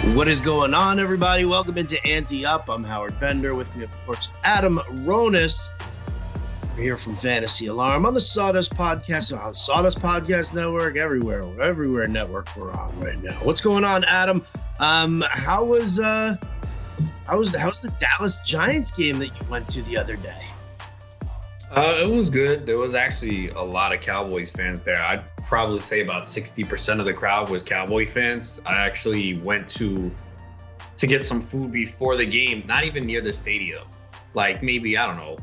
What is going on, everybody? Welcome into Ante Up. I'm Howard Bender. With me, of course, Adam Ronis. We're here from Fantasy Alarm on the Sawdust Podcast, on Sawdust Podcast Network, everywhere, everywhere network we're on right now. What's going on, Adam? Um, how was uh, how was how was the Dallas Giants game that you went to the other day? Uh, it was good. There was actually a lot of Cowboys fans there. I'd probably say about 60% of the crowd was Cowboy fans. I actually went to to get some food before the game, not even near the stadium. Like maybe, I don't know,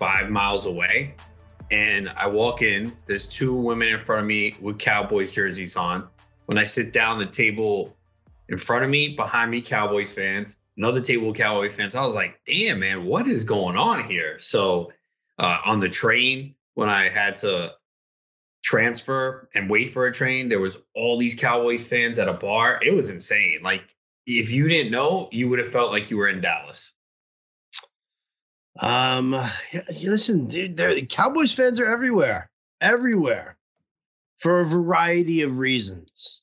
5 miles away. And I walk in, there's two women in front of me with Cowboys jerseys on. When I sit down, the table in front of me, behind me, Cowboys fans, another table with Cowboy fans. I was like, damn, man, what is going on here? So uh, on the train when I had to transfer and wait for a train. There was all these Cowboys fans at a bar. It was insane. Like if you didn't know, you would have felt like you were in Dallas. Um, listen, dude, the Cowboys fans are everywhere, everywhere, for a variety of reasons.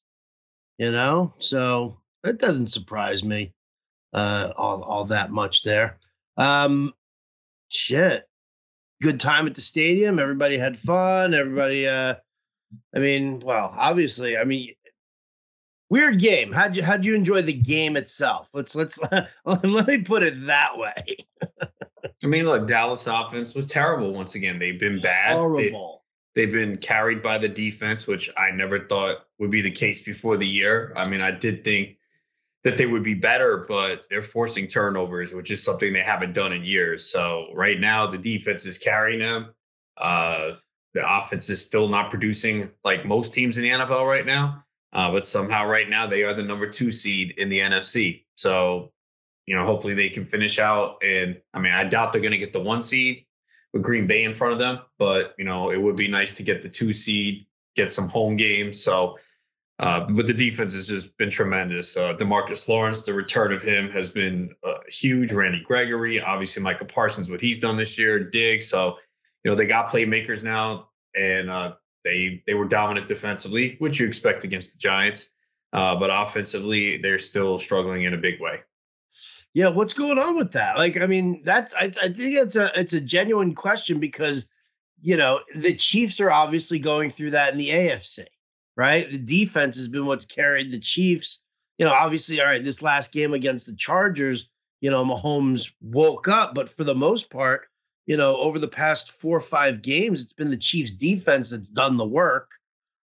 You know, so that doesn't surprise me uh all all that much there. Um, shit good time at the stadium. Everybody had fun. Everybody, uh, I mean, well, obviously, I mean, weird game. How'd you how'd you enjoy the game itself? Let's let's let me put it that way. I mean, look, Dallas offense was terrible once again. They've been bad. Horrible. They, they've been carried by the defense, which I never thought would be the case before the year. I mean, I did think that they would be better, but they're forcing turnovers, which is something they haven't done in years. So right now, the defense is carrying them. Uh, the offense is still not producing like most teams in the NFL right now. Uh, but somehow, right now, they are the number two seed in the NFC. So, you know, hopefully they can finish out. And I mean, I doubt they're going to get the one seed with Green Bay in front of them, but, you know, it would be nice to get the two seed, get some home games. So, uh, but the defense has just been tremendous. Uh, Demarcus Lawrence, the return of him has been uh, huge. Randy Gregory, obviously Micah Parsons, what he's done this year, Diggs. So, you know, they got playmakers now, and uh, they they were dominant defensively, which you expect against the Giants. Uh, but offensively, they're still struggling in a big way. Yeah, what's going on with that? Like, I mean, that's I, I think it's a it's a genuine question because you know the Chiefs are obviously going through that in the AFC right? The defense has been what's carried the Chiefs. You know, obviously, all right, this last game against the Chargers, you know, Mahomes woke up, but for the most part, you know, over the past four or five games, it's been the Chiefs defense that's done the work.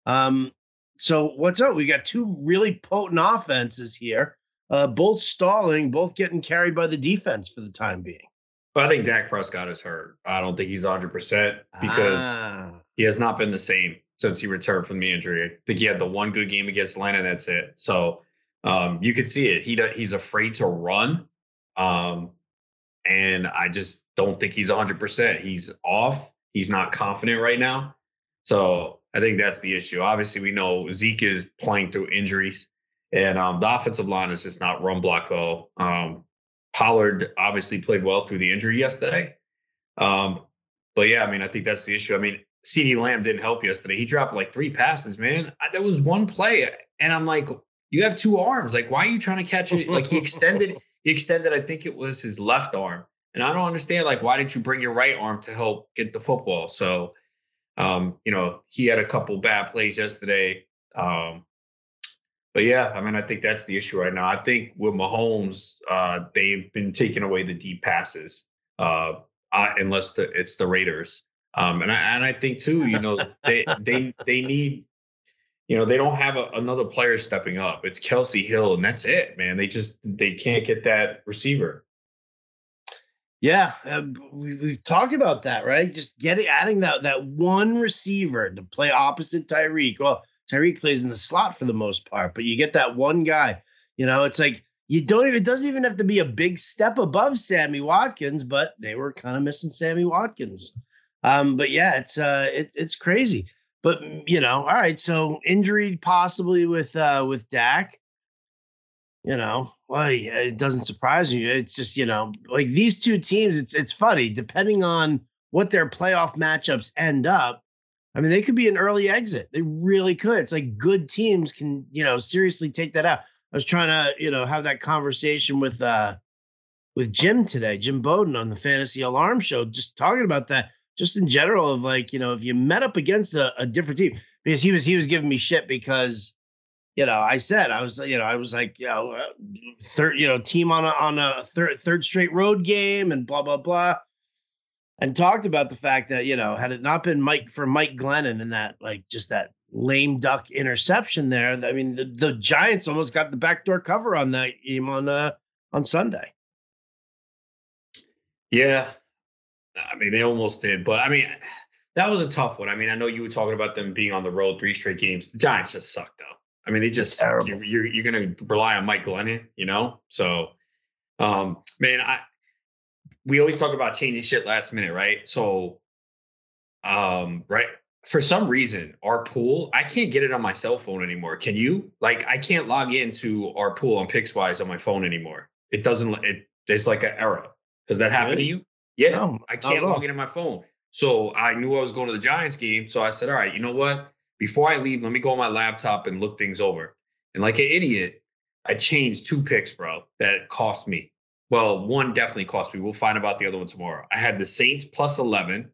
Um, so what's up? We got two really potent offenses here, uh, both stalling, both getting carried by the defense for the time being. But I think Dak Prescott is hurt. I don't think he's 100% because ah. he has not been the same since he returned from the injury. I think he had the one good game against Atlanta. That's it. So um, you could see it. He he's afraid to run, um, and I just don't think he's 100. percent He's off. He's not confident right now. So I think that's the issue. Obviously, we know Zeke is playing through injuries, and um, the offensive line is just not run block well. Um, Pollard obviously played well through the injury yesterday. Um, but yeah, I mean, I think that's the issue. I mean, CeeDee Lamb didn't help yesterday. He dropped like three passes, man. I, that was one play. And I'm like, you have two arms. Like, why are you trying to catch it? Like he extended, he extended, I think it was his left arm. And I don't understand, like, why didn't you bring your right arm to help get the football? So, um, you know, he had a couple bad plays yesterday. Um, but yeah, I mean, I think that's the issue right now. I think with Mahomes, uh, they've been taking away the deep passes, uh, uh, unless the, it's the Raiders. Um, and I and I think too, you know, they they they need, you know, they don't have a, another player stepping up. It's Kelce Hill, and that's it, man. They just they can't get that receiver. Yeah, uh, we've, we've talked about that, right? Just getting adding that that one receiver to play opposite Tyreek. Well, Tyreek plays in the slot for the most part, but you get that one guy. You know, it's like you don't even. It doesn't even have to be a big step above Sammy Watkins, but they were kind of missing Sammy Watkins. Um, but yeah, it's uh, it, it's crazy. But you know, all right. So injury possibly with uh, with Dak. You know, well, it doesn't surprise me. It's just you know, like these two teams. It's it's funny depending on what their playoff matchups end up. I mean, they could be an early exit. They really could. It's like good teams can, you know, seriously take that out. I was trying to, you know, have that conversation with uh with Jim today, Jim Bowden on the Fantasy Alarm Show, just talking about that, just in general of like, you know, if you met up against a, a different team, because he was he was giving me shit because, you know, I said I was, you know, I was like, you know, uh, third, you know, team on a on a third third straight road game and blah blah blah, and talked about the fact that you know, had it not been Mike for Mike Glennon and that like just that lame duck interception there, I mean, the, the Giants almost got the backdoor cover on that game on uh on Sunday. Yeah. I mean, they almost did, but I mean, that was a tough one. I mean, I know you were talking about them being on the road three straight games. The Giants just suck, though. I mean, they just you're, you're, you're going to rely on Mike Glennon, you know. So, um, man, I we always talk about changing shit last minute, right? So, um, right for some reason, our pool I can't get it on my cell phone anymore. Can you? Like, I can't log into our pool on Pickswise on my phone anymore. It doesn't. It it's like an error. Does that happen really? to you? Yeah, no, I can't log in on my phone. So I knew I was going to the Giants game. So I said, all right, you know what? Before I leave, let me go on my laptop and look things over. And like an idiot, I changed two picks, bro, that cost me. Well, one definitely cost me. We'll find about the other one tomorrow. I had the Saints plus 11.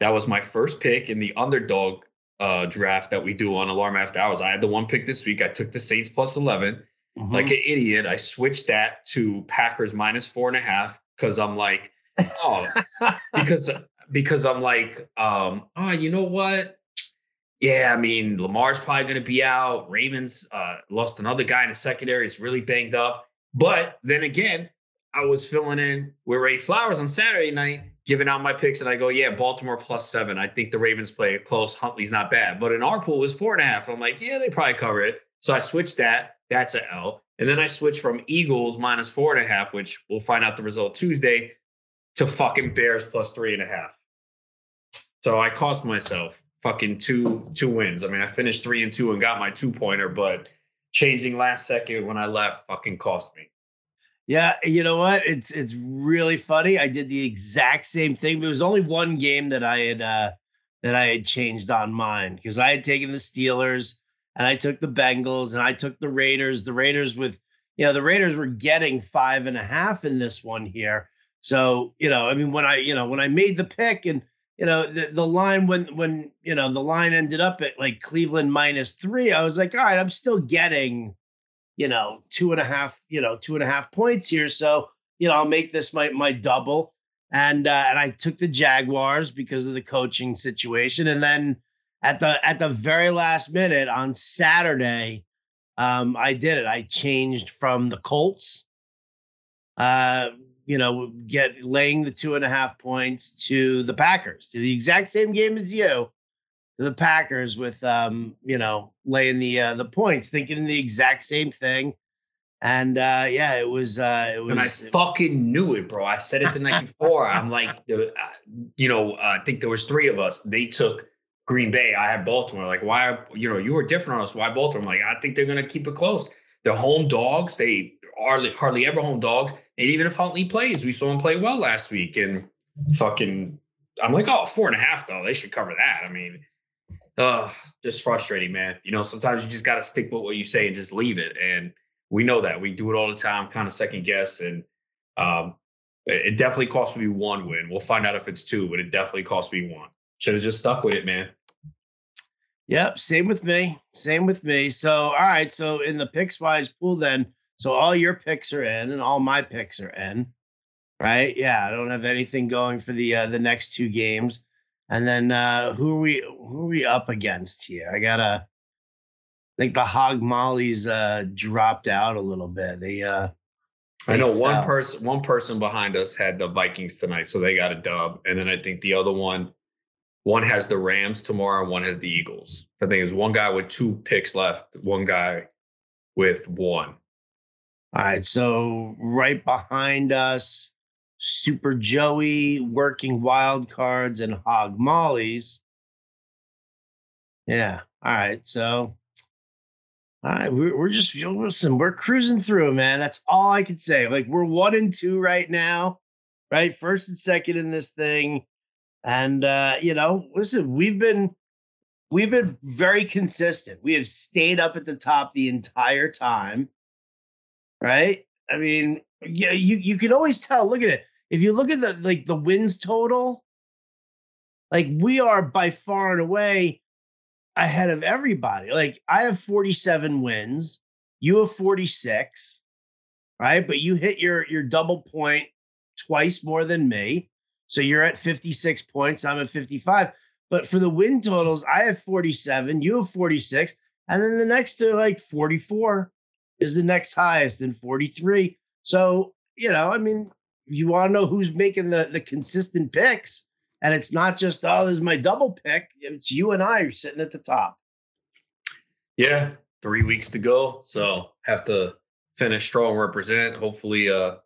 That was my first pick in the underdog uh, draft that we do on Alarm After Hours. I had the one pick this week. I took the Saints plus 11. Mm-hmm. Like an idiot, I switched that to Packers minus four and a half because I'm like, oh, because because I'm like, um, oh, you know what? Yeah, I mean, Lamar's probably going to be out. Ravens uh, lost another guy in the secondary. It's really banged up. But then again, I was filling in with Ray Flowers on Saturday night, giving out my picks, and I go, yeah, Baltimore plus seven. I think the Ravens play it close. Huntley's not bad. But in our pool, it was four and a half. I'm like, yeah, they probably cover it. So I switched that. That's a L. And then I switched from Eagles minus four and a half, which we'll find out the result Tuesday, to fucking Bears plus three and a half. So I cost myself fucking two two wins. I mean, I finished three and two and got my two pointer, but changing last second when I left fucking cost me. Yeah, you know what? It's it's really funny. I did the exact same thing. There was only one game that I had uh that I had changed on mine because I had taken the Steelers and I took the Bengals and I took the Raiders. The Raiders with you know the Raiders were getting five and a half in this one here. So, you know, I mean, when I, you know, when I made the pick and, you know, the, the line when, when, you know, the line ended up at like Cleveland minus three, I was like, all right, I'm still getting, you know, two and a half, you know, two and a half points here. So, you know, I'll make this my, my double. And, uh, and I took the Jaguars because of the coaching situation. And then at the, at the very last minute on Saturday, um, I did it. I changed from the Colts, uh, you know, get laying the two and a half points to the Packers, to the exact same game as you, to the Packers with um, you know, laying the uh, the points, thinking the exact same thing. And uh, yeah, it was uh, it was. And I fucking knew it, bro. I said it the night before. I'm like, the, uh, you know, uh, I think there was three of us. They took Green Bay. I had Baltimore. Like, why? You know, you were different on us. Why Baltimore? I'm like, I think they're gonna keep it close. They're home dogs. They hardly hardly ever home dogs. And even if Huntley plays, we saw him play well last week. And fucking, I'm like, oh, four and a half though. They should cover that. I mean, uh, just frustrating, man. You know, sometimes you just got to stick with what you say and just leave it. And we know that we do it all the time, kind of second guess. And um, it definitely cost me one win. We'll find out if it's two, but it definitely cost me one. Should have just stuck with it, man. Yep, same with me. Same with me. So, all right. So in the Pickswise pool, then so all your picks are in, and all my picks are in, right? Yeah, I don't have anything going for the uh, the next two games. And then uh, who are we who are we up against here? I gotta I think the Hog Mollies uh, dropped out a little bit. They uh I know fell. one person one person behind us had the Vikings tonight, so they got a dub. And then I think the other one one has the Rams tomorrow, one has the Eagles. I think there's one guy with two picks left, one guy with one. All right, so right behind us, Super Joey working wild cards and Hog Mollies. Yeah. All right. So, all right, we're, we're just listen. We're cruising through, man. That's all I can say. Like we're one and two right now, right? First and second in this thing, and uh, you know, listen, we've been we've been very consistent. We have stayed up at the top the entire time right? I mean, yeah, you you can always tell. Look at it. If you look at the like the wins total, like we are by far and away ahead of everybody. Like I have 47 wins, you have 46, right? But you hit your your double point twice more than me. So you're at 56 points, I'm at 55. But for the win totals, I have 47, you have 46, and then the next to like 44 is the next highest in 43. So, you know, I mean, if you want to know who's making the the consistent picks, and it's not just, oh, this is my double pick. It's you and I are sitting at the top. Yeah, three weeks to go. So have to finish strong, represent. Hopefully, uh,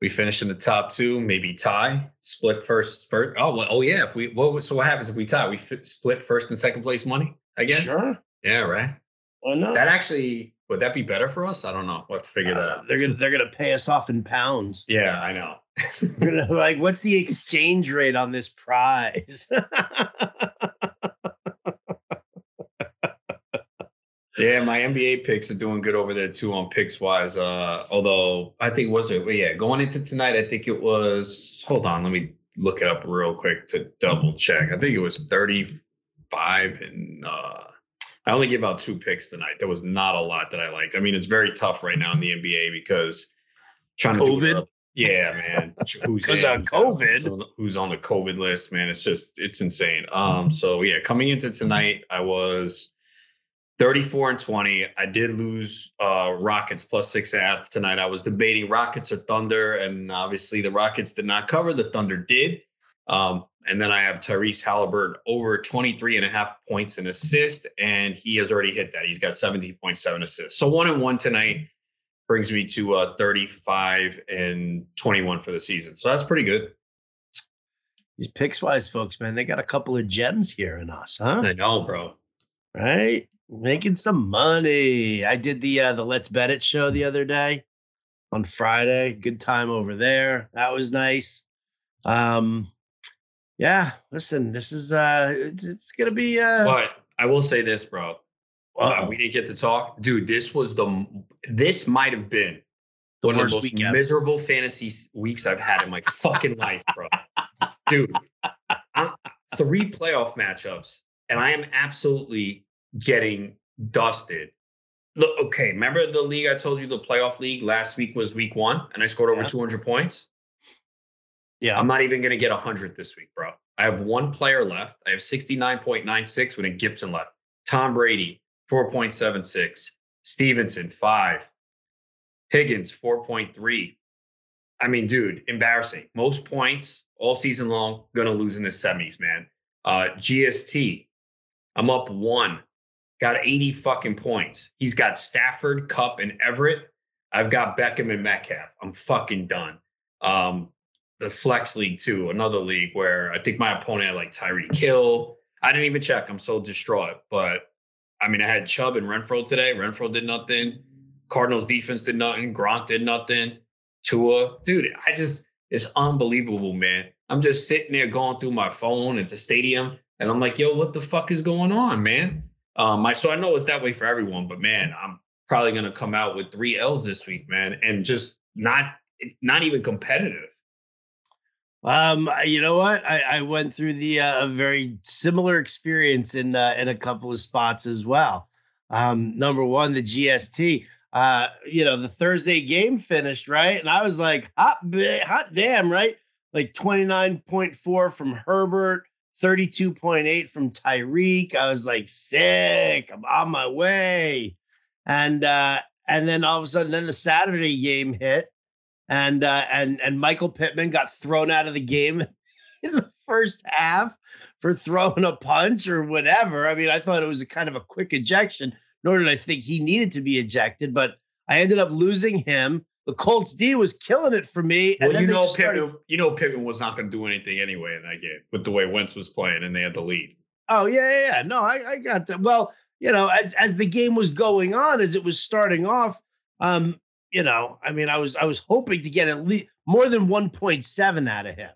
we finish in the top two, maybe tie, split first. First. Oh, well, oh yeah. If we what so what happens if we tie? We f- split first and second place money. I guess. Sure. Yeah. Right. Well, no. That actually would that be better for us? I don't know. We'll have to figure uh, that out. They're gonna they're gonna pay us off in pounds. Yeah, I know. like, what's the exchange rate on this prize? yeah, my NBA picks are doing good over there too on Pickswise. Uh, although I think was it yeah going into tonight, I think it was. Hold on, let me look it up real quick to double check. I think it was thirty five and. uh I only gave out two picks tonight. There was not a lot that I liked. I mean, it's very tough right now in the NBA because trying to COVID. Yeah, man. Who's because on COVID? Who's on the COVID list, man? It's just it's insane. Um, so yeah, coming into tonight, I was 34 and 20. I did lose uh Rockets plus six and a half tonight. I was debating Rockets or Thunder, and obviously the Rockets did not cover. The Thunder did. Um, and then I have Tyrese Halliburton over 23 and a half points and assist, and he has already hit that. He's got 17.7 assists. So one and one tonight brings me to uh, 35 and 21 for the season. So that's pretty good. These Pickswise, folks, man, they got a couple of gems here in us, huh? I know, bro. Right? Making some money. I did the uh the Let's Bet It show the other day on Friday. Good time over there. That was nice. Um yeah, listen, this is uh it's, it's gonna be uh but I will say this, bro. Uh, we didn't get to talk, dude. This was the this might have been the one of the most weekend. miserable fantasy weeks I've had in my fucking life, bro. Dude, I'm, three playoff matchups, and I am absolutely getting dusted. Look, okay, remember the league I told you the playoff league last week was week one, and I scored over yeah. 200 points. Yeah, I'm not even going to get 100 this week, bro. I have one player left. I have 69.96 with a Gibson left. Tom Brady, 4.76. Stevenson, five. Higgins, 4.3. I mean, dude, embarrassing. Most points all season long, gonna lose in the semis, man. Uh, GST, I'm up one, got 80 fucking points. He's got Stafford, Kupp, and Everett. I've got Beckham and Metcalf. I'm fucking done. Um, the flex league too, another league where I think my opponent had like Tyreek Hill. I didn't even check. I'm so distraught. But I mean, I had Chubb and Renfrow today. Renfrow did nothing. Cardinals defense did nothing. Gronk did nothing. Tua, dude, I just it's unbelievable, man. I'm just sitting there going through my phone at the stadium, and I'm like, yo, what the fuck is going on, man? Um, I so I know it's that way for everyone, but man, I'm probably gonna come out with three L's this week, man, and just not not even competitive. Um, you know what? I, I went through the uh, a very similar experience in uh, in a couple of spots as well. Um, number one, the GST. Uh, you know, the Thursday game finished right, and I was like, hot, hot damn, right? Like twenty nine point four from Herbert, thirty two point eight from Tyreek. I was like, sick. I'm on my way, and uh, and then all of a sudden, then the Saturday game hit and uh, and and Michael Pittman got thrown out of the game in the first half for throwing a punch or whatever. I mean, I thought it was a kind of a quick ejection. Nor did I think he needed to be ejected, but I ended up losing him. The Colts D was killing it for me. Well, you know, started... Pittman, you know, Pittman was not going to do anything anyway in that game with the way Wentz was playing, and they had the lead. Oh yeah, yeah, yeah. No, I, I got that. Well, you know, as as the game was going on, as it was starting off, um, you know, I mean, I was I was hoping to get at least more than 1.7 out of him.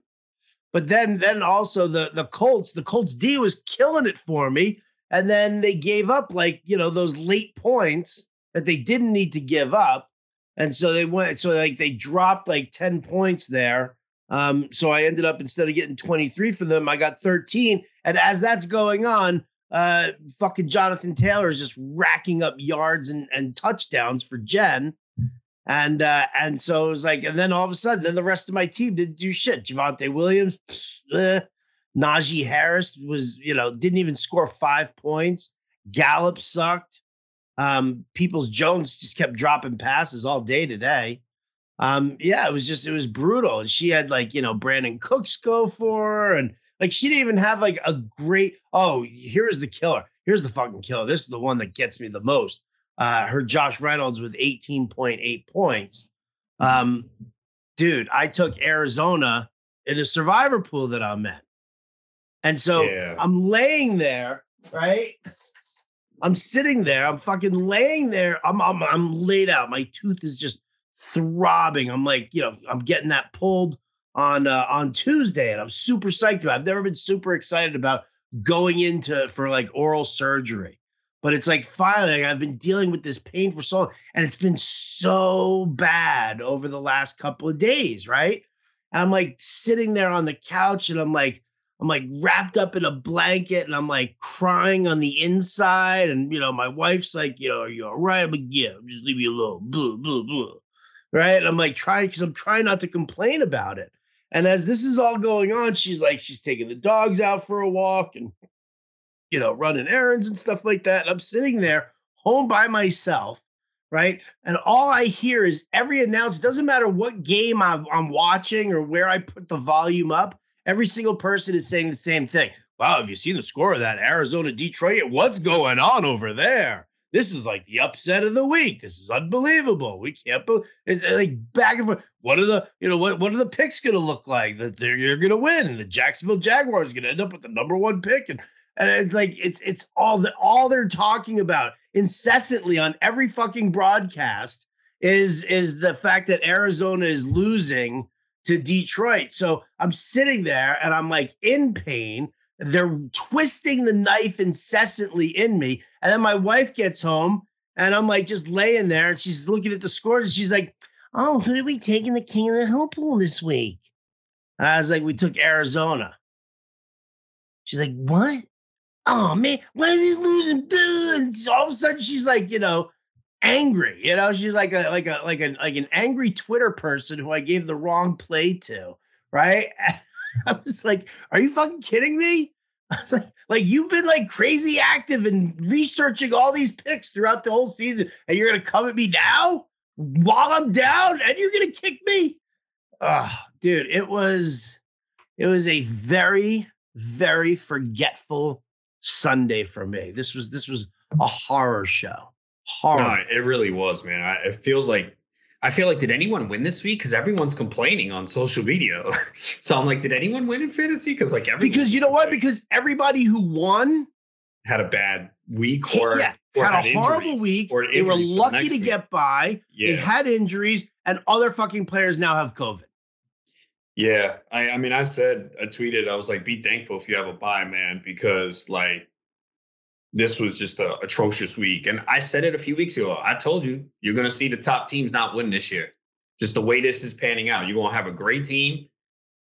But then then also the the Colts, the Colts D was killing it for me. And then they gave up like, you know, those late points that they didn't need to give up. and so they went. So like they dropped like ten points there. Um, so I ended up instead of getting 23 for them, I got 13. And as that's going on, uh, fucking Jonathan Taylor is just racking up yards and, and touchdowns for Jen. And uh, and so it was like, and then all of a sudden, then the rest of my team didn't do shit. Javonte Williams, eh. Najee Harris was, you know, didn't even score five points. Gallup sucked. Um, Peoples Jones just kept dropping passes all day today. Um, yeah, it was just it was brutal. And she had like, you know, Brandin Cooks go for her, and like she didn't even have like a great oh, here's the killer. Here's the fucking killer. This is the one that gets me the most. Uh, her Josh Reynolds with 18.8 points. Um, dude, I took Arizona in the survivor pool that I'm in. And so yeah. I'm laying there, right? I'm sitting there. I'm fucking laying there. I'm, I'm I'm laid out. My tooth is just throbbing. I'm like, you know, I'm getting that pulled on uh, on Tuesday, and I'm super psyched about. It. I've never been super excited about going into for like oral surgery, but it's like finally, like, I've been dealing with this pain for so long, and it's been so bad over the last couple of days, right? And I'm like sitting there on the couch, and I'm like, I'm like wrapped up in a blanket and I'm like crying on the inside. And, you know, my wife's like, you know, are you all right? I'm like, yeah, just leave me alone. Blah, blah, blah right? And I'm like trying because I'm trying not to complain about it. And as this is all going on, she's like, she's taking the dogs out for a walk and, you know, running errands and stuff like that. And I'm sitting there home by myself, right? And all I hear is every announce, doesn't matter what game I'm, I'm watching or where I put the volume up, every single person is saying the same thing. Wow, have you seen the score of that Arizona Detroit? What's going on over there? This is like the upset of the week. This is unbelievable. We can't believe it's uh, like back and forth. What are the you know what what are the picks going to look like that they're you're going to win? And the Jacksonville Jaguars going to end up with the number one pick, and and it's like it's it's all that all they're talking about incessantly on every fucking broadcast is is the fact that Arizona is losing to Detroit. So I'm sitting there and I'm like in pain they're twisting the knife incessantly in me. And then my wife gets home and I'm like just laying there and she's looking at the scores and she's like, Oh, who did we take in the King of the Hill pool this week? And I was like, We took Arizona. She's like, What? Oh man, why is he losing? And all of a sudden she's like, you know, angry. You know, she's like a like a like a like an angry Twitter person who I gave the wrong play to, right? I was like, are you fucking kidding me? I was like, like you've been like crazy active and researching all these picks throughout the whole season, and you're gonna come at me now while I'm down, and you're gonna kick me. Oh, dude, it was it was a very, very forgetful Sunday for me. This was this was a horror show. Horror. No, it really was, man. I, it feels like I feel like, did anyone win this week? Because everyone's complaining on social media. so I'm like, did anyone win in fantasy? Because like every because you know what? Because everybody who won had a bad week or, yeah, or had, had, a horrible week. They were lucky to week. get by. Yeah. They had injuries, and other fucking players now have COVID. Yeah, I, I mean, I said, I tweeted, I was like, be thankful if you have a buy, man, because like this was just a atrocious week. And I said it a few weeks ago. I told you you're going to see the top teams not win this year. Just the way this is panning out. You're going to have a great team.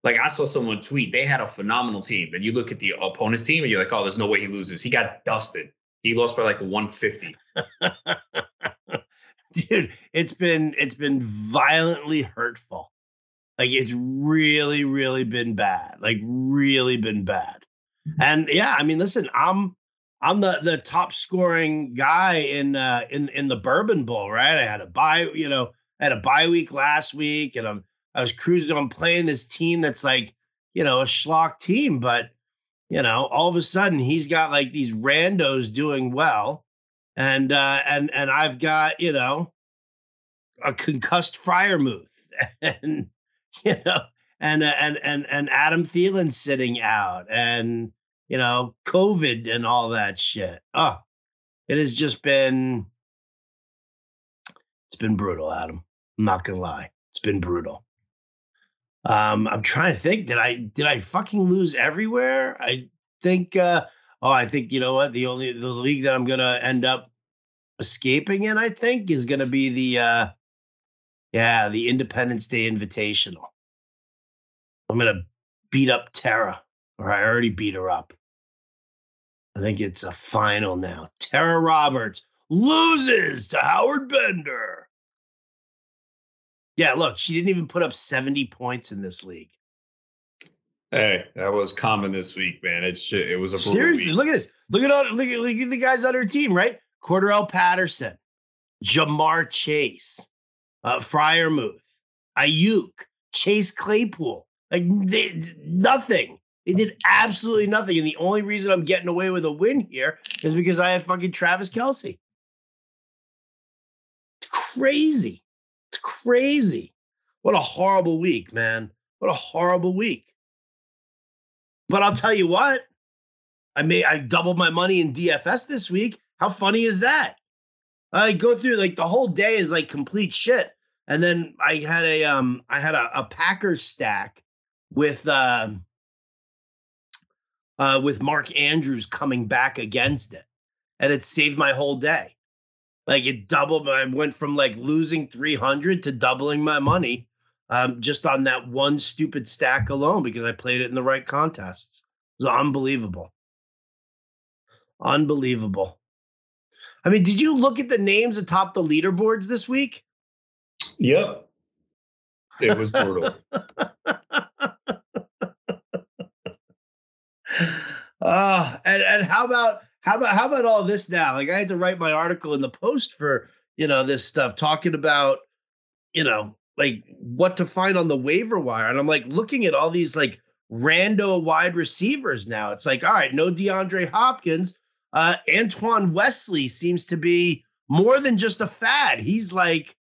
Like I saw someone tweet, they had a phenomenal team. And you look at the opponent's team and you're like, oh, there's no way he loses. He got dusted. He lost by like 150. Dude, it's been it's been violently hurtful. Like it's really, really been bad. Like really been bad. Mm-hmm. And yeah, I mean, listen, I'm I'm the the top scoring guy in uh, in in the Bourbon Bowl, right? I had a bye, you know, I had a bye week last week, and I'm I was cruising. I'm playing this team that's like, you know, a schlock team, but you know, all of a sudden he's got like these randos doing well, and uh, and and I've got you know a concussed Freiermuth, and you know, and and and and Adam Thielen sitting out, and you know, COVID and all that shit. Oh, it has just been it's been brutal, Adam. I'm not gonna lie. It's been brutal. Um, I'm trying to think. Did I did I fucking lose everywhere? I think uh oh, I think you know what? The only the league that I'm gonna end up escaping in, I think, is gonna be the uh Yeah, the Independence Day Invitational. I'm gonna beat up Tara, or I already beat her up. I think it's a final now. Tara Roberts loses to Howard Bender. Yeah, look, she didn't even put up 70 points in this league. Hey, that was common this week, man. It's it was a seriously. Week. Look at this. Look at all. Look at, look at the guys on her team, right? Cordarrelle Patterson, Ja'Marr Chase, uh, Freiermuth, Aiyuk, Chase Claypool. Like they, nothing. They did absolutely nothing. And the only reason I'm getting away with a win here is because I have fucking Travis Kelce. It's crazy. It's crazy. What a horrible week, man. What a horrible week. But I'll tell you what, I may I doubled my money in DFS this week. How funny is that? I go through like the whole day is like complete shit. And then I had a um I had a, a Packers stack with uh, uh with Mark Andrews coming back against it. And it saved my whole day. Like it doubled I went from like losing 300 to doubling my money um, just on that one stupid stack alone because I played it in the right contests. It was unbelievable. Unbelievable. I mean, did you look at the names atop the leaderboards this week? Yep. It was brutal. uh, and, and how about how about how about all this now? Like I had to write my article in the post for, you know, this stuff talking about, you know, like what to find on the waiver wire. And I'm like looking at all these like rando wide receivers now. It's like, all right, no DeAndre Hopkins. Uh, Antoine Wesley seems to be more than just a fad. He's like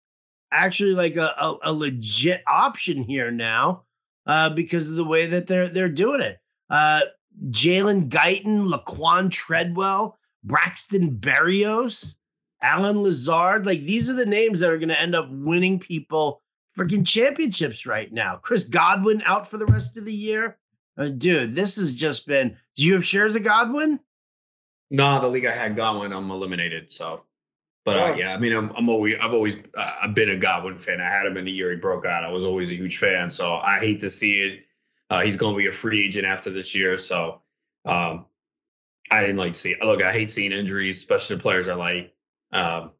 actually like a, a, a legit option here now uh, because of the way that they're they're doing it. Uh, Jalen Guyton, Laquan Treadwell, Braxton Berrios, Allen Lazard. Like these are the names that are going to end up winning people freaking championships right now. Chris Godwin out for the rest of the year. Uh, dude, this has just been. Do you have shares of Godwin? No, the league I had Godwin, I'm eliminated. So, but uh, yeah, I mean, I'm, I'm always, I've always, uh, I've been a Godwin fan. I had him in the year he broke out. I was always a huge fan. So I hate to see it. Uh, he's going to be a free agent after this year. So, um, I didn't like to see. It. Look, I hate seeing injuries, especially the players I like. Um,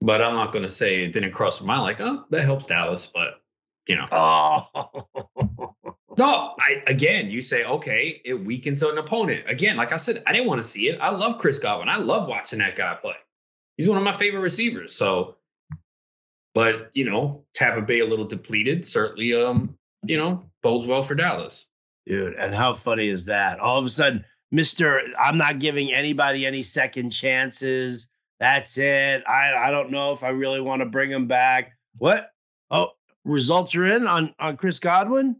but I'm not going to say it didn't cross my mind like, oh, that helps Dallas. But, you know. Oh. no, I, again, you say, okay, it weakens an opponent. Again, like I said, I didn't want to see it. I love Chris Godwin. I love watching that guy play. He's one of my favorite receivers. So, but, you know, Tampa Bay a little depleted certainly, um, you know, bodes well for Dallas. Dude, and how funny is that? All of a sudden, Mr. I'm not giving anybody any second chances. That's it. I I don't know if I really want to bring him back. What? Oh, results are in on on Chris Godwin.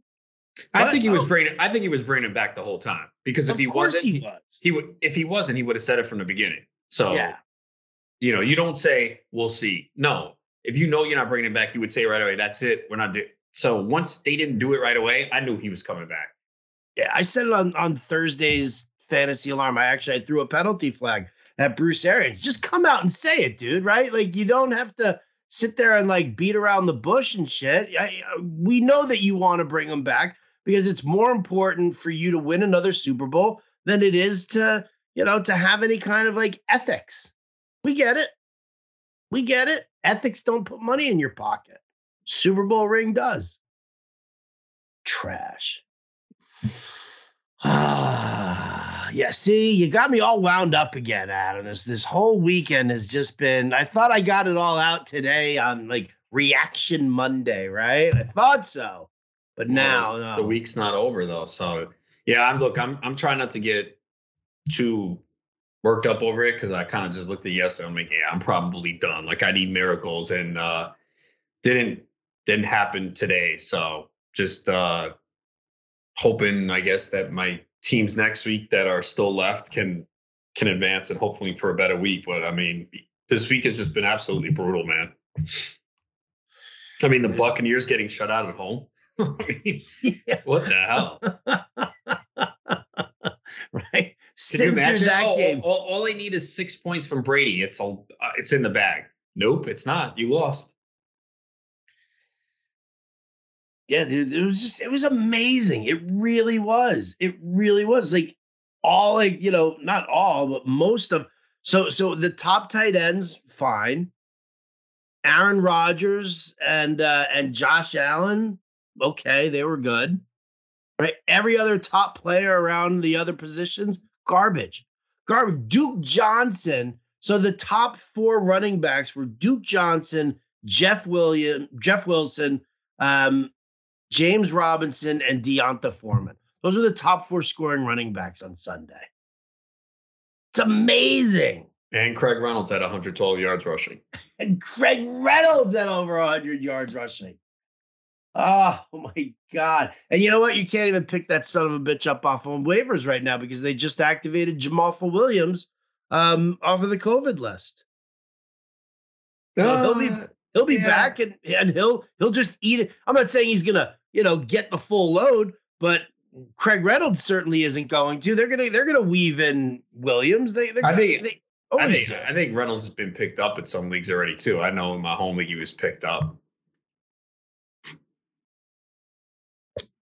What? I think he was oh. bringing. I think he was bringing back the whole time because if he wasn't, he, was. he would. If he wasn't, he would have said it from the beginning. So yeah, you know, you don't say we'll see. No, if you know you're not bringing him back, you would say right away, "That's it. We're not doing." So once they didn't do it right away, I knew he was coming back. Yeah, I said it on on Thursday's fantasy alarm. I actually I threw a penalty flag at Bruce Arians. Just come out and say it, dude, right? Like you don't have to sit there and like beat around the bush and shit. I, we know that you want to bring him back because it's more important for you to win another Super Bowl than it is to, you know, to have any kind of like ethics. We get it. We get it. Ethics don't put money in your pocket. Super Bowl ring does. Trash. Ah, yeah. See, you got me all wound up again, Adam. This this whole weekend has just been. I thought I got it all out today on like Reaction Monday, right? I thought so, but now no. the week's not over though. So yeah, I'm look. I'm I'm trying not to get too worked up over it because I kind of just looked at yesterday. I'm like, yeah, I'm probably done. Like I need miracles, and uh didn't didn't happen today. So just uh hoping, I guess, that my teams next week that are still left can can advance and hopefully for a better week. But I mean, this week has just been absolutely brutal, man. I mean, the Buccaneers getting shut out at home. I mean, yeah. what the hell? right? Can you imagine that oh, game? All, all, they need is six points from Brady. It's all, uh, it's in the bag. Nope, it's not. You lost. Yeah, dude, it was just it was amazing. It really was. It really was. Like all like, you know, not all, but most of so so the top tight ends, fine. Aaron Rodgers and uh and Josh Allen, okay, they were good. Right? Every other top player around the other positions, garbage. Garbage. Duke Johnson. So the top four running backs were Duke Johnson, Jeff William, Jeff Wilson, um, James Robinson, and D'Onta Foreman. Those are the top four scoring running backs on Sunday. It's amazing. And Craig Reynolds had 112 yards rushing. And Craig Reynolds had over 100 yards rushing. Oh, my God. And you know what? You can't even pick that son of a bitch up off on waivers right now because they just activated Jamaal Williams um, off of the COVID list. So uh, he'll be uh, he'll be yeah. back and, and he'll he'll just eat it. I'm not saying he's gonna, you know, get the full load, but Craig Reynolds certainly isn't going to. They're gonna they're gonna weave in Williams. They they're I think they I think I think Reynolds has been picked up in some leagues already too. I know in my home league he was picked up.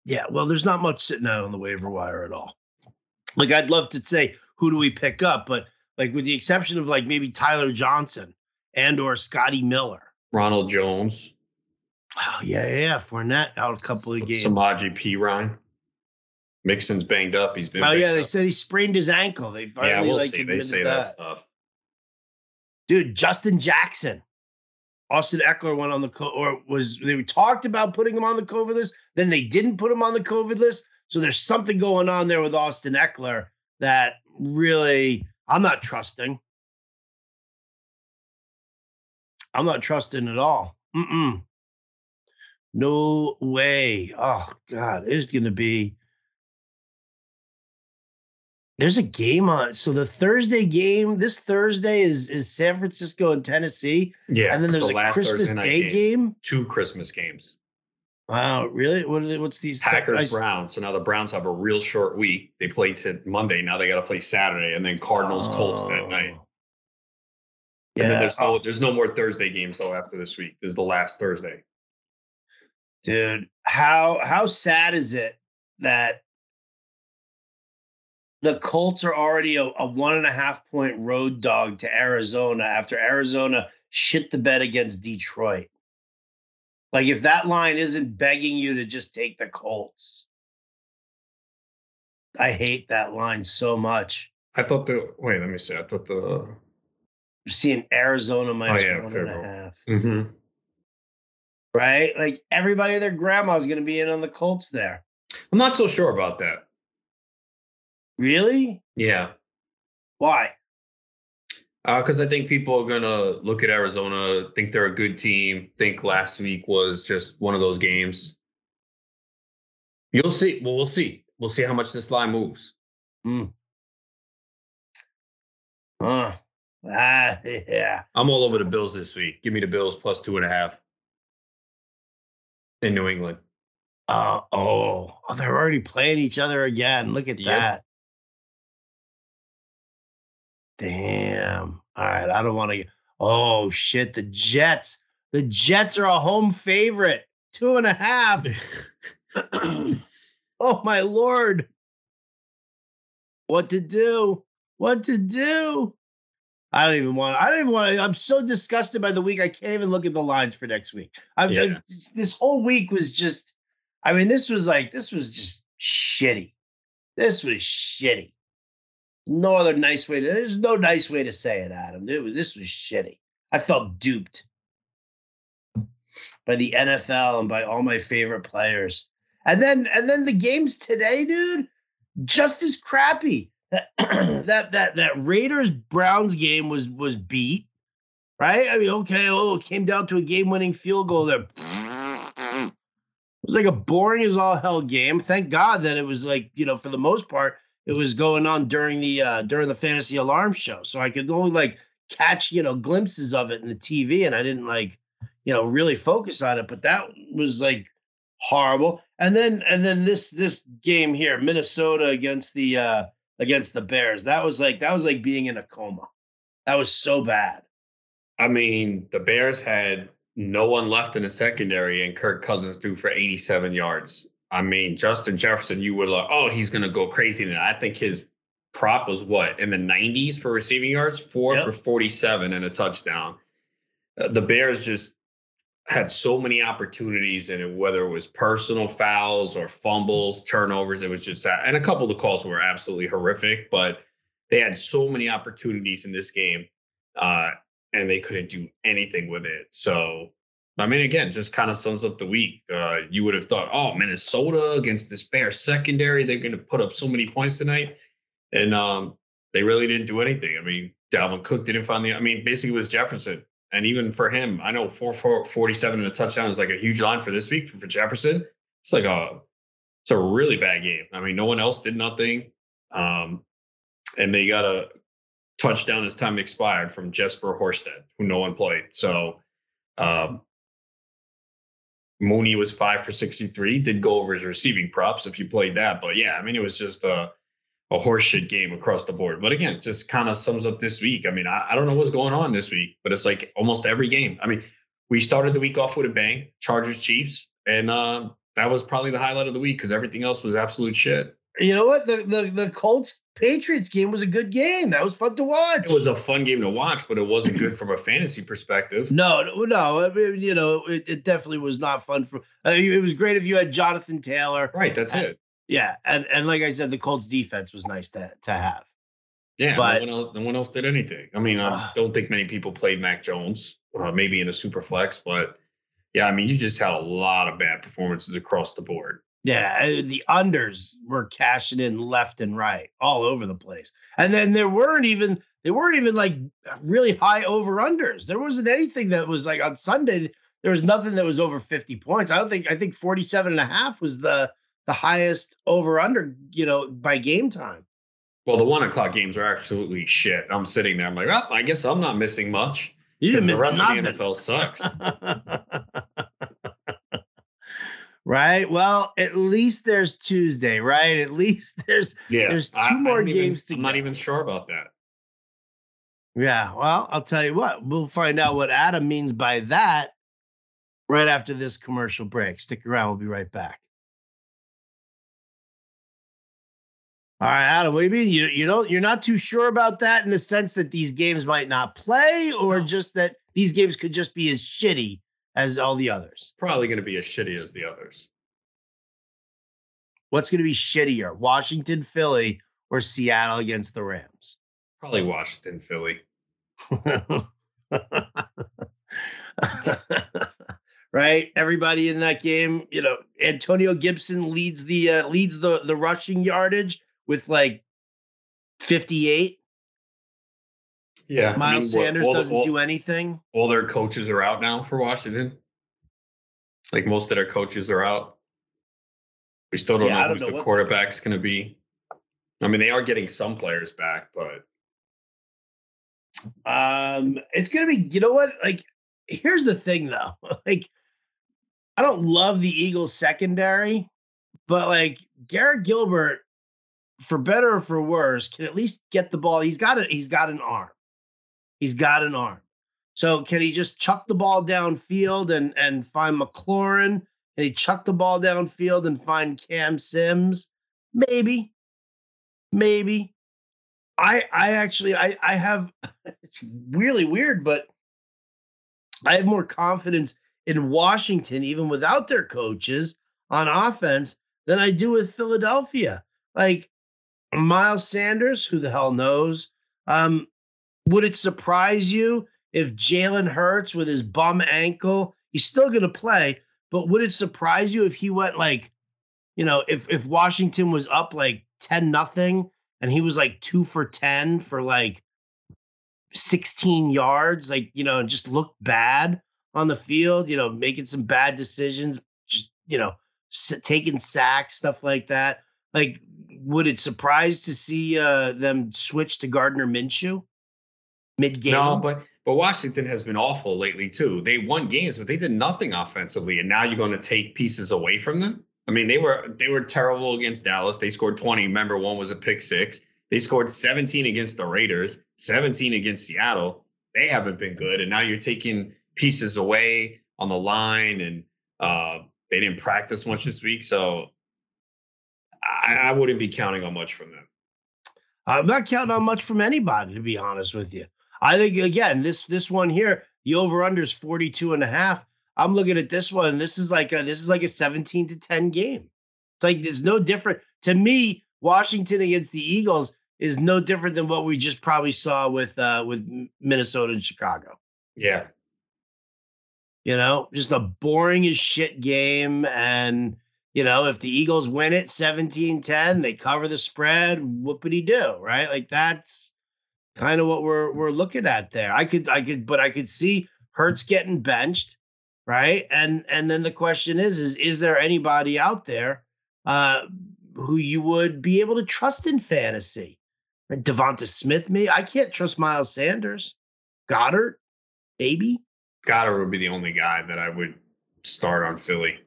Yeah, well, there's not much sitting out on the waiver wire at all. Like I'd love to say who do we pick up, but like with the exception of like maybe Tyler Johnson and or Scotty Miller, Ronald Jones. Oh yeah, yeah, Fournette out a couple of games. Samaje Perine. Mixon's banged up. He's been. Oh yeah, up. they said he sprained his ankle. They finally yeah, we'll like see. They say that. that stuff. Dude, Justin Jackson Austin Ekeler went on the co- or was they talked about putting him on the COVID list, then they didn't put him on the COVID list. So there's something going on there with Austin Ekeler that really I'm not trusting. I'm not trusting at all. Mm-mm. No way. Oh God, it's gonna be there's a game on. So the Thursday game this Thursday is is San Francisco and Tennessee. Yeah, and then there's the a Christmas Day game. Two Christmas games. Wow, really? What are they, what's these Packers Browns? So now the Browns have a real short week. They play to Monday. Now they got to play Saturday, and then Cardinals oh. Colts that oh. night. Yeah, and then there's no oh. there's no more Thursday games though after this week. This is the last Thursday. Dude, how how sad is it that the Colts are already a, a, one and a half point road dog to Arizona after Arizona shit the bed against Detroit. Like, if that line isn't begging you to just take the Colts, I hate that line so much. I thought the wait, let me see. I thought the seeing Arizona minus oh, yeah, one and a half. Mm-hmm. Right? Like everybody their grandma's gonna be in on the Colts there. I'm not so sure about that. Really? Yeah. Why? Because uh, I think people are gonna look at Arizona, think they're a good team, think last week was just one of those games. You'll see. Well, we'll see. We'll see how much this line moves. Hmm. Uh, ah, yeah. I'm all over the Bills this week. Give me the Bills plus two and a half in New England. Uh, oh, oh, they're already playing each other again. Look at yep. that. Damn. All right. I don't want to. Oh, shit. The Jets. The Jets are a home favorite. Two and a half. oh, my Lord. What to do? What to do? I don't even want. I don't even want to. I'm so disgusted by the week. I can't even look at the lines for next week. i yeah. I, this whole week was just. I mean, this was like this was just shitty. This was shitty no other nice way to there's no nice way to say it adam. It was, this was shitty. I felt duped. By the nfl and by all my favorite players. And then and then the games today dude just as crappy. That that that, that raiders browns game was was beat right? I mean okay oh it came down to a game-winning field goal there. It was like a boring as all hell game. Thank god that it was like you know for the most part it was going on during the uh during the fantasy alarm show. So i could only like catch you know glimpses of it in the tv and i didn't like you know really focus on it but that was like horrible. And then and then this this game here minnesota against the uh against the bears that was like that was like being in a coma. That was so bad. I mean the bears had no one left in the secondary, and Kirk Cousins threw for 87 yards. I mean, Justin Jefferson, you would like, oh, he's going to go crazy. And I think his prop was what in the 90s for receiving yards, four yep. for 47 and a touchdown. Uh, the Bears just had so many opportunities, and whether it was personal fouls or fumbles, turnovers, it was just and a couple of the calls were absolutely horrific, but they had so many opportunities in this game, uh, and they couldn't do anything with it. So, I mean, again, just kind of sums up the week. Uh, you would have thought, oh, Minnesota against this Bears secondary, they're going to put up so many points tonight, and um, they really didn't do anything. I mean, Dalvin Cook didn't find the. I mean, basically, it was Jefferson and even for him, I know 4, 4 47 and a touchdown is like a huge line for this week for Jefferson. It's like a it's a really bad game. I mean, no one else did nothing. Um, and they got a touchdown as time expired from Jesper Horsted, who no one played. So um, Mooney was five for 63, did go over his receiving props if you played that. But yeah, I mean, it was just a a horseshit game across the board. But again, just kind of sums up this week. I mean, I, I, don't know what's going on this week, but it's like almost every game. I mean, we started the week off with a bang, Chargers Chiefs, and uh, that was probably the highlight of the week because everything else was absolute shit. You know what? The, the the Colts Patriots game was a good game. That was fun to watch. It was a fun game to watch, but it wasn't good from a fantasy perspective. No, no. I mean, you know, it, it definitely was not fun for. Uh, it was great if you had Jonathan Taylor. Right. That's it. Yeah, and and like I said, the Colts defense was nice to to have. Yeah, but no one else, no one else did anything. I mean, I don't think many people played Mac Jones, uh, maybe in a super flex, but yeah, I mean, you just had a lot of bad performances across the board. Yeah, uh, the unders were cashing in left and right, all over the place, and then there weren't even they weren't even like really high over unders. There wasn't anything that was like on Sunday. There was nothing that was over 50 points. I don't think I think 47 and a half was the the highest over under, you know, by game time. Well, the one o'clock games are absolutely shit. I'm sitting there. I'm like, well, I guess I'm not missing much because the rest nothing. of the NFL sucks. right. Well, at least there's Tuesday, right? At least there's yeah. There's two I, more games even, to. I'm not even sure about that. Yeah. Well, I'll tell you what. We'll find out what Adam means by that right after this commercial break. Stick around. We'll be right back. All right, Adam. What do you mean? You you don't you're not too sure about that in the sense that these games might not play, or just that these games could just be as shitty as all the others. Probably going to be as shitty as the others. What's going to be shittier, Washington, Philly, or Seattle against the Rams? Probably Washington, Philly. right? Everybody in that game, you know, Antonio Gibson leads the uh, leads the the rushing yardage with like 58. Yeah. Miles I mean, Sanders all, doesn't all, do anything. All their coaches are out now for Washington. Like most of their coaches are out. We still don't yeah, know know the quarterback's going to be. I mean, they are getting some players back, but um, it's going to be. You know what? Like, here's the thing, though. Like, I don't love the Eagles secondary, but like Garrett Gilbert for better or for worse, can at least get the ball. He's got it. He's got an arm. He's got an arm. So can he just chuck the ball downfield and and find McLaurin? Can he chuck the ball downfield and find Cam Sims? Maybe, maybe. I I actually I I have. It's really weird, but I have more confidence in Washington, even without their coaches on offense, than I do with Philadelphia. Like Miles Sanders, who the hell knows? Um, would it surprise you if Jalen Hurts with his bum ankle, he's still going to play, but would it surprise you if he went like, you know, if if Washington was up like 10 nothing and he was like 2 for 10 for like 16 yards, like, you know, just looked bad on the field, you know, making some bad decisions, just, you know, taking sacks, stuff like that. Like would it surprise to see uh, them switch to Gardner Minshew mid game? No, but but Washington has been awful lately too. They won games, but they did nothing offensively, and now you're going to take pieces away from them. I mean, they were they were terrible against Dallas. They scored 20. Remember, one was a pick six. They scored 17 against the Raiders, 17 against Seattle. They haven't been good, and now you're taking pieces away. on the line, and uh, they didn't practice much this week. So I, I wouldn't be counting on much from them. I'm not counting on much from anybody, to be honest with you. I think again, this this one here, the over under is 42 and a half. I'm looking at this one. This is like a, this is like a 17 to 10 game. It's like it's no different to me. Washington against the Eagles is no different than what we just probably saw with uh with Minnesota and Chicago. Yeah. You know, just a boring as shit game and you know, if the Eagles win it 17-10, they cover the spread, whoopity do, right? Like that's kind of what we're we're looking at there. I could I could but I could see Hurts getting benched, right? And and then the question is is is there anybody out there uh who you would be able to trust in fantasy? Right? Devonta Smith, me. I can't trust Miles Sanders. Goedert, maybe. Goedert would be the only guy that I would start on Philly.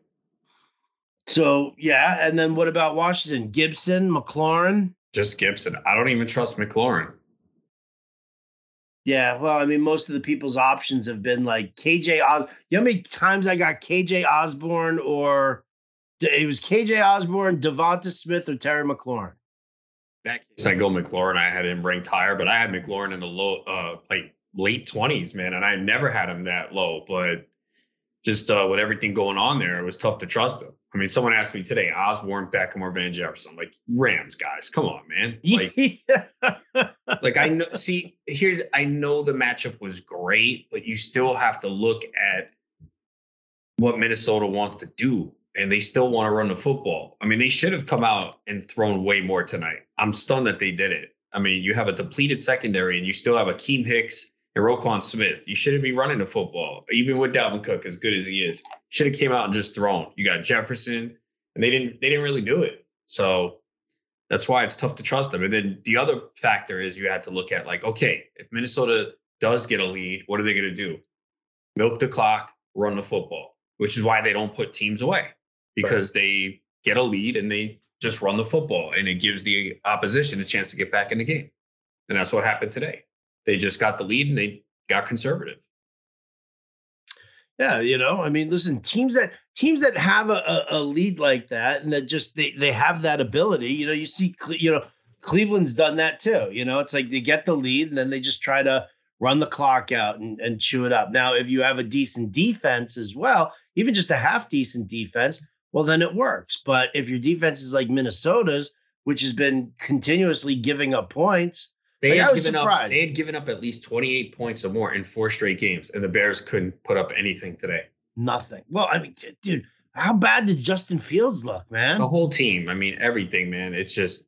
So yeah, and then what about Washington? Gibson, McLaurin. Just Gibson. I don't even trust McLaurin. Yeah, well, I mean, most of the people's options have been like KJ Os. You know how many times I got KJ Osborn or it was KJ Osborn, Devonta Smith, or Terry McLaurin? That case, I go McLaurin. I had him ranked higher, but I had McLaurin in the low, uh, like late twenties, man, and I never had him that low. But just uh, with everything going on there, it was tough to trust him. I mean, someone asked me today, Osborn, Beckham, or Van Jefferson. I'm like, Rams guys, come on, man. Like, yeah. like I know. See, here's I know the matchup was great, but you still have to look at what Minnesota wants to do, and they still want to run the football. I mean, they should have come out and thrown way more tonight. I'm stunned that they did it. I mean, you have a depleted secondary, and you still have Akiem Hicks and Roquan Smith. You shouldn't be running the football, even with Dalvin Cook, as good as he is. Should have came out and just thrown. You got Jefferson, and they didn't. They didn't really do it. So that's why it's tough to trust them. And then the other factor is you had to look at like, okay, if Minnesota does get a lead, what are they going to do? Milk the clock, run the football, which is why they don't put teams away because right. they get a lead and they just run the football, and it gives the opposition a chance to get back in the game. And that's what happened today. They just got the lead and they got conservative. Yeah, you know, I mean, listen, teams that teams that have a, a, lead like that and that just they they have that ability. You know, you see, you know, Cleveland's done that too. You know, it's like they get the lead and then they just try to run the clock out and, and chew it up. Now, if you have a decent defense as well, even just a half decent defense, well, then it works. But if your defense is like Minnesota's, which has been continuously giving up points, they like, had given surprised. up. They had given up at least 28 points or more in four straight games, and the Bears couldn't put up anything today. Nothing. Well, I mean, t- dude, how bad did Justin Fields look, man? The whole team. I mean, everything, man. It's just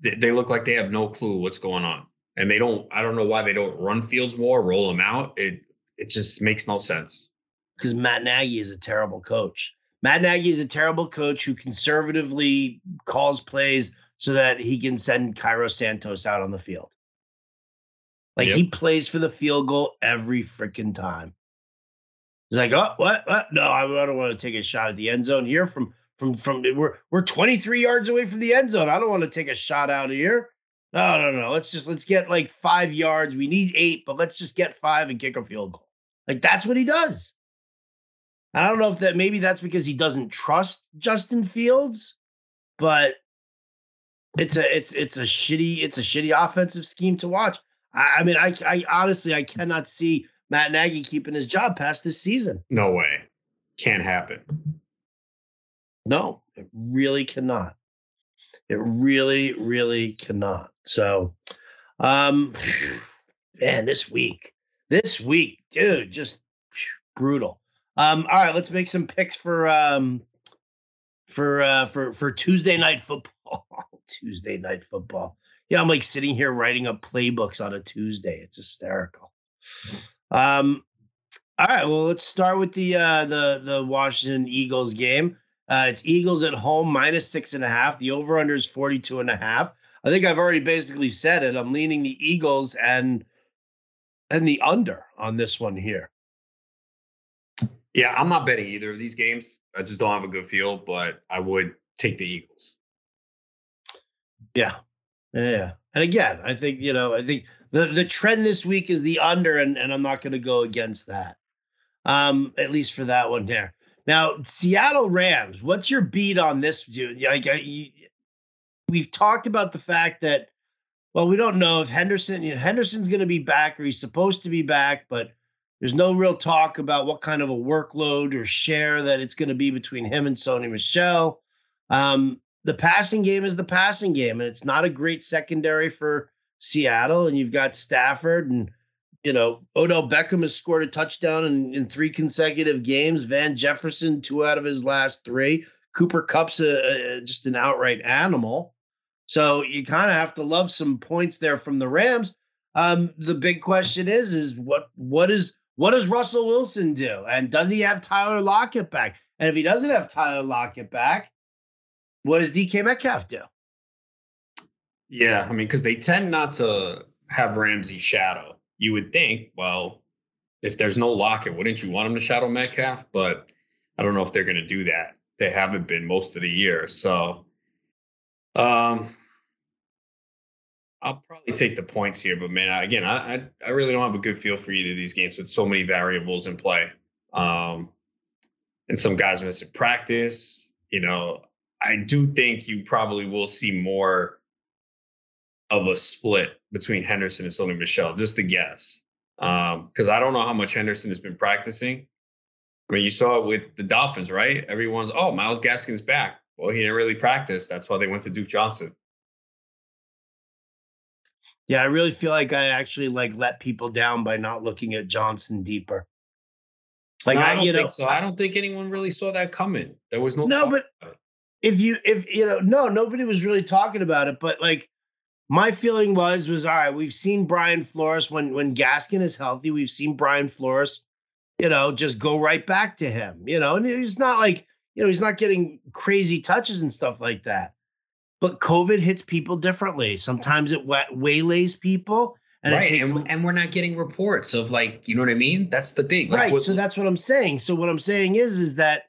they, they look like they have no clue what's going on, and they don't. I don't know why they don't run Fields more, roll him out. It it just makes no sense. Because Matt Nagy is a terrible coach. Matt Nagy is a terrible coach who conservatively calls plays so that he can send Cairo Santos out on the field. Like yep. he plays for the field goal every freaking time. He's like, oh, what? what? No, I, I don't want to take a shot at the end zone here. From from from we're we're 23 yards away from the end zone. I don't want to take a shot out of here. No, no, no. Let's just let's get like five yards. We need eight, but let's just get five and kick a field goal. Like that's what he does. I don't know if that maybe that's because he doesn't trust Justin Fields, but it's a it's it's a shitty it's a shitty offensive scheme to watch. I, I mean, I I honestly I cannot see Matt Nagy keeping his job past this season. No way, can't happen. No, it really cannot. It really, really cannot. So, um, man, this week, this week, dude, just brutal. Um, all right, let's make some picks for um for uh for for Tuesday night football. Tuesday night football. Yeah, I'm like sitting here writing up playbooks on a Tuesday. It's hysterical. Um, all right, well, let's start with the uh the the Washington Eagles game. Uh, it's Eagles at home minus six and a half. The over under is 42 and a half. I think I've already basically said it. I'm leaning the Eagles and and the under on this one here. Yeah, I'm not betting either of these games. I just don't have a good feel, but I would take the Eagles. Yeah. Yeah. And again, I think, you know, I think the the trend this week is the under, and, and I'm not going to go against that. Um, at least for that one there. Now, Seattle Rams, what's your beat on this, dude? Like, we've talked about the fact that, well, we don't know if Henderson, you know, Henderson's going to be back or he's supposed to be back, but there's no real talk about what kind of a workload or share that it's going to be between him and Sony Michel. Um, the passing game is the passing game, and it's not a great secondary for Seattle. And you've got Stafford, and you know Odell Beckham has scored a touchdown in, in three consecutive games. Van Jefferson, two out of his last three. Cooper Kupp's a, a, just an outright animal. So you kind of have to love some points there from the Rams. Um, the big question is, is what what is what does Russell Wilson do? And does he have Tyler Lockett back? And if he doesn't have Tyler Lockett back, what does DK Metcalf do? Yeah, I mean, because they tend not to have Ramsey shadow. You would think, well, if there's no Lockett, wouldn't you want him to shadow Metcalf? But I don't know if they're going to do that. They haven't been most of the year. So um, I'll probably take the points here, but man, again, I, I, I really don't have a good feel for either of these games with so many variables in play. Um, and some guys missing practice. You know, I do think you probably will see more of a split between Henderson and Sony Michel, just a guess. Because um, I don't know how much Henderson has been practicing. I mean, you saw it with the Dolphins, right? Everyone's, oh, Myles Gaskin's back. Well, he didn't really practice. That's why they went to Duke Johnson. Yeah, I really feel like I actually like let people down by not looking at Johnson deeper. Like no, I, I, don't you know, think so. I don't think anyone really saw that coming. There was no no, but if you if you know no, nobody was really talking about it. But like my feeling was was all right. We've seen Brian Flores when when Gaskin is healthy. We've seen Brian Flores, you know, just go right back to him. You know, and he's not like you know he's not getting crazy touches and stuff like that. But COVID hits people differently. Sometimes it waylays people. And right. Takes, and, and, we're not getting reports of like, you know what I mean? That's the thing. Like, right. What, so that's what I'm saying. So what I'm saying is, is that,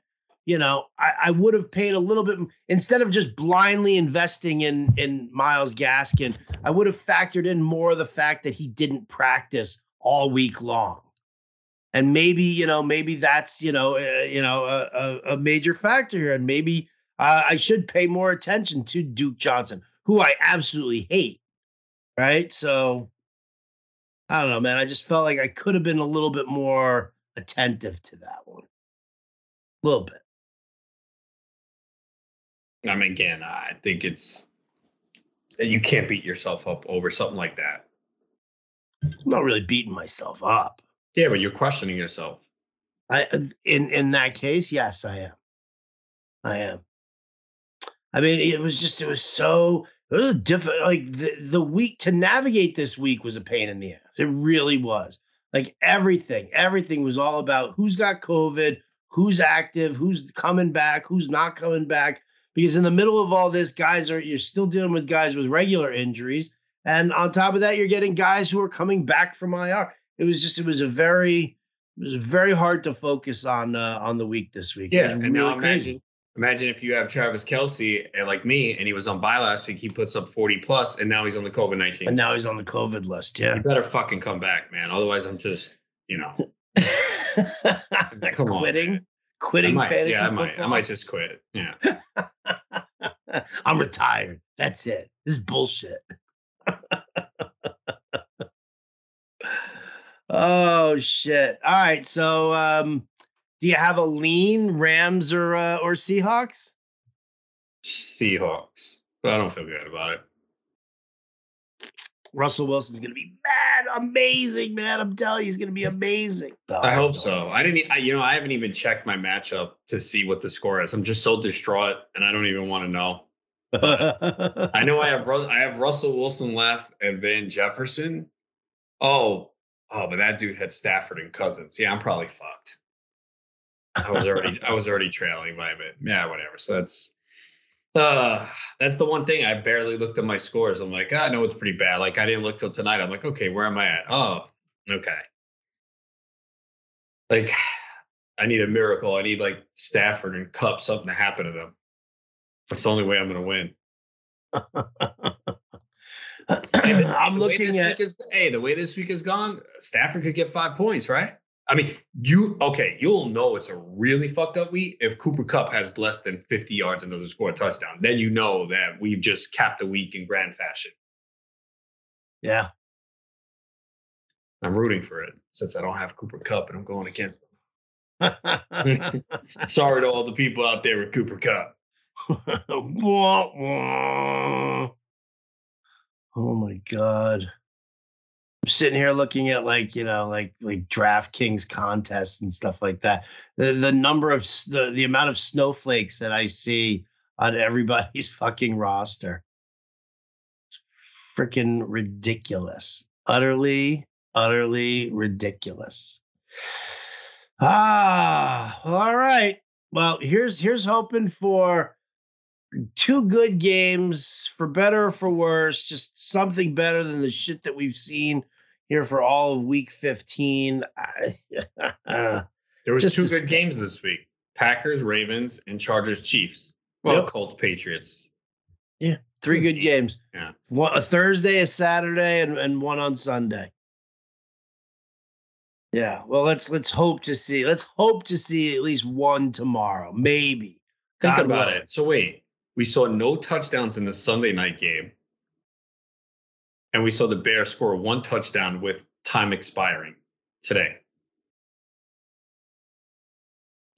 you know, I, I would have paid a little bit instead of just blindly investing in in Myles Gaskin, I would have factored in more of the fact that he didn't practice all week long. And maybe, you know, maybe that's, you know, uh, you know, a, a major factor here. And maybe uh, I should pay more attention to Duke Johnson, who I absolutely hate. Right. So I don't know, man. I just felt like I could have been a little bit more attentive to that one. A little bit. I mean, again, I think it's you can't beat yourself up over something like that. I'm not really beating myself up. Yeah, but you're questioning yourself. I uh, in in that case, yes, I am. I am. I mean, it was just it was so it was different like the, the week to navigate this week was a pain in the ass. It really was. Like everything, everything was all about who's got COVID, who's active, who's coming back, who's not coming back. Because in the middle of all this, guys are you're still dealing with guys with regular injuries. And on top of that, you're getting guys who are coming back from IR. It was just it was a very it was very hard to focus on uh, on the week this week. Yeah, and really now crazy. imagine Imagine if you have Travis Kelce and like me, and he was on bye last week. He puts up forty plus, and now he's on the COVID nineteen. And now he's on the COVID list. Yeah, you better fucking come back, man. Otherwise, I'm just you know, come quitting, on, quitting might, fantasy Yeah, I football. might, I might just quit. Yeah, I'm retired. That's it. This is bullshit. oh shit! All right, so um, do you have a lean Rams or uh, or Seahawks? Seahawks, but I don't feel good about it. Russell Wilson's going to be mad, amazing, man. I'm telling you, he's going to be amazing. No, I, I hope so. I didn't, I, you know, I haven't even checked my matchup to see what the score is. I'm just so distraught, and I don't even want to know. I know I have I have Russell Wilson left and Van Jefferson. Oh, oh, but that dude had Stafford and Cousins. Yeah, I'm probably fucked. I was already I was already trailing by a bit. Yeah, whatever. So that's uh that's the one thing I barely looked at my scores. I'm like, oh, I know it's pretty bad. Like I didn't look till tonight. I'm like, okay, where am I at? Oh, okay. Like I need a miracle. I need like Stafford and Kupp something to happen to them. That's the only way I'm gonna win. I'm looking at is, hey, the way this week has gone, Stafford could get five points, right? I mean, you okay? You'll know it's a really fucked up week if Cooper Kupp has less than 50 yards and doesn't score a touchdown. Then you know that we've just capped a week in grand fashion. Yeah, I'm rooting for it since I don't have Cooper Kupp and I'm going against them. Sorry to all the people out there with Cooper Kupp. oh my god. Sitting here looking at like, you know, like like DraftKings contests and stuff like that. The the number of the the amount of snowflakes that I see on everybody's fucking roster. It's freaking ridiculous. Utterly, utterly ridiculous. Ah, well, all right. Well, here's here's hoping for two good games for better or for worse, just something better than the shit that we've seen here for all of week 15. there was just two good games this week. Packers, Ravens, and Chargers, Chiefs. Well, yep. Colts, Patriots. Yeah, three good games. Yeah. One, a Thursday, a Saturday, and, and one on Sunday. Yeah. Well, let's let's hope to see. Let's hope to see at least one tomorrow. Maybe. Think God about it. So wait, we saw no touchdowns in the Sunday night game. And we saw the Bears score one touchdown with time expiring today.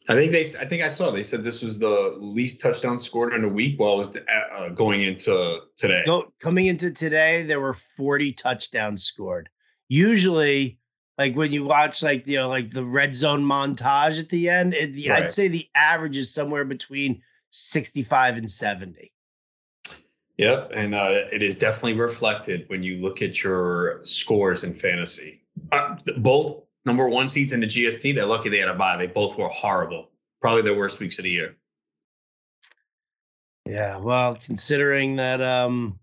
I think they. I think I saw. They said this was the least touchdown scored in a week. While it was uh, going into today. Go, coming into today, there were forty touchdowns scored. Usually, like when you watch like you know like the red zone montage at the end it, right. i'd say the average is somewhere between 65 and 70 yep and uh, it is definitely reflected when you look at your scores in fantasy. Uh, both number one seeds in the gst they're lucky they had a bye. They both were horrible. Probably their worst weeks of the year. Yeah well considering that um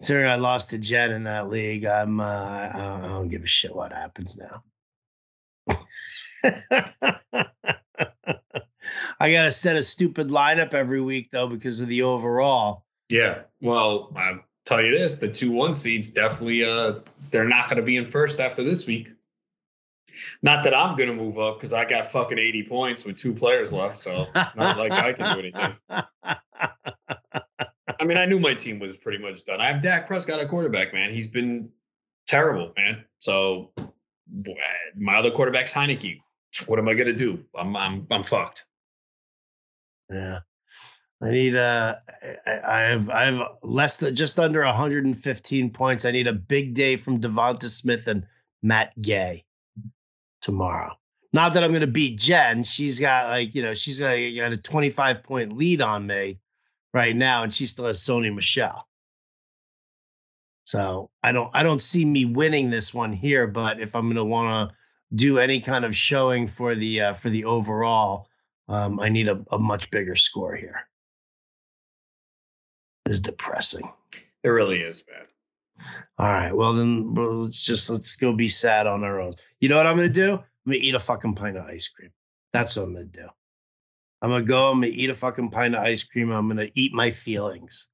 Considering I lost to Jen in that league, I'm uh, I don't give a shit what happens now. I got to set a stupid lineup every week though because of the overall. Yeah. Well, I'll tell you this: the two one seeds definitely uh they're not going to be in first after this week. Not that I'm going to move up because I got fucking 80 points with two players left, so not like I can do anything. I mean, I knew my team was pretty much done. I have Dak Prescott at quarterback, man. He's been terrible, man. So my other quarterback's Heinicke. What am I gonna do? I'm I'm I'm fucked. Yeah. I need uh I have I have less than just under 115 points. I need a big day from Devonta Smith and Matt Gay tomorrow. Not that I'm gonna beat Jen. She's got like, you know, she's got, a 25 point lead on me right now, and she still has Sony Michel. So I don't I don't see me winning this one here, but if I'm going to want to do any kind of showing for the uh, for the overall, um, I need a, a much bigger score here. Depressing. It really is, man. All right. Well, then let's just let's go be sad on our own. You know what I'm gonna do? I'm gonna eat a fucking pint of ice cream. That's what I'm gonna do. I'm gonna go. I'm gonna eat a fucking pint of ice cream. I'm gonna eat my feelings,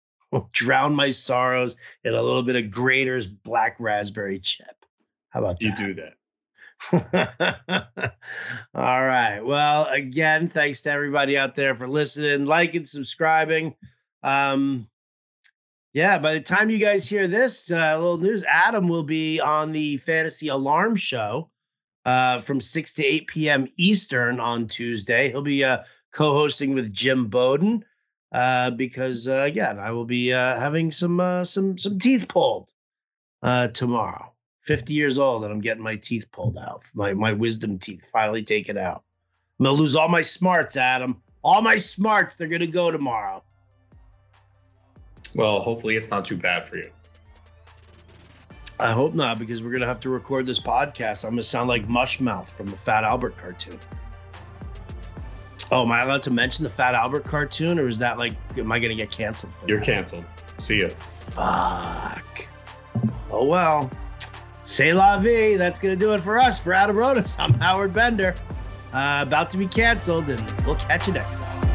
drown my sorrows in a little bit of Graeter's black raspberry chip. How about that? you that? do that? All right. Well, again, thanks to everybody out there for listening, liking, subscribing. Um, yeah, by the time you guys hear this, uh, little news Adam will be on the Fantasy Alarm Show uh, from 6 to 8 p.m. Eastern on Tuesday. He'll be uh, co hosting with Jim Bowden uh, because, uh, again, I will be uh, having some, uh, some, some teeth pulled uh, tomorrow. 50 years old, and I'm getting my teeth pulled out, my, my wisdom teeth finally taken out. I'm going to lose all my smarts, Adam. All my smarts, they're going to go tomorrow. Well, hopefully it's not too bad for you. I hope not, because we're gonna have to record this podcast. I'm gonna sound like Mushmouth from the Fat Albert cartoon. Oh, am I allowed to mention the Fat Albert cartoon, or is that like, am I gonna get canceled? You're that? canceled. See ya. Fuck. Oh well. Say la vie. That's gonna do it for us. For Adam Ronis, I'm Howard Bender. Uh, about to be canceled, and we'll catch you next time.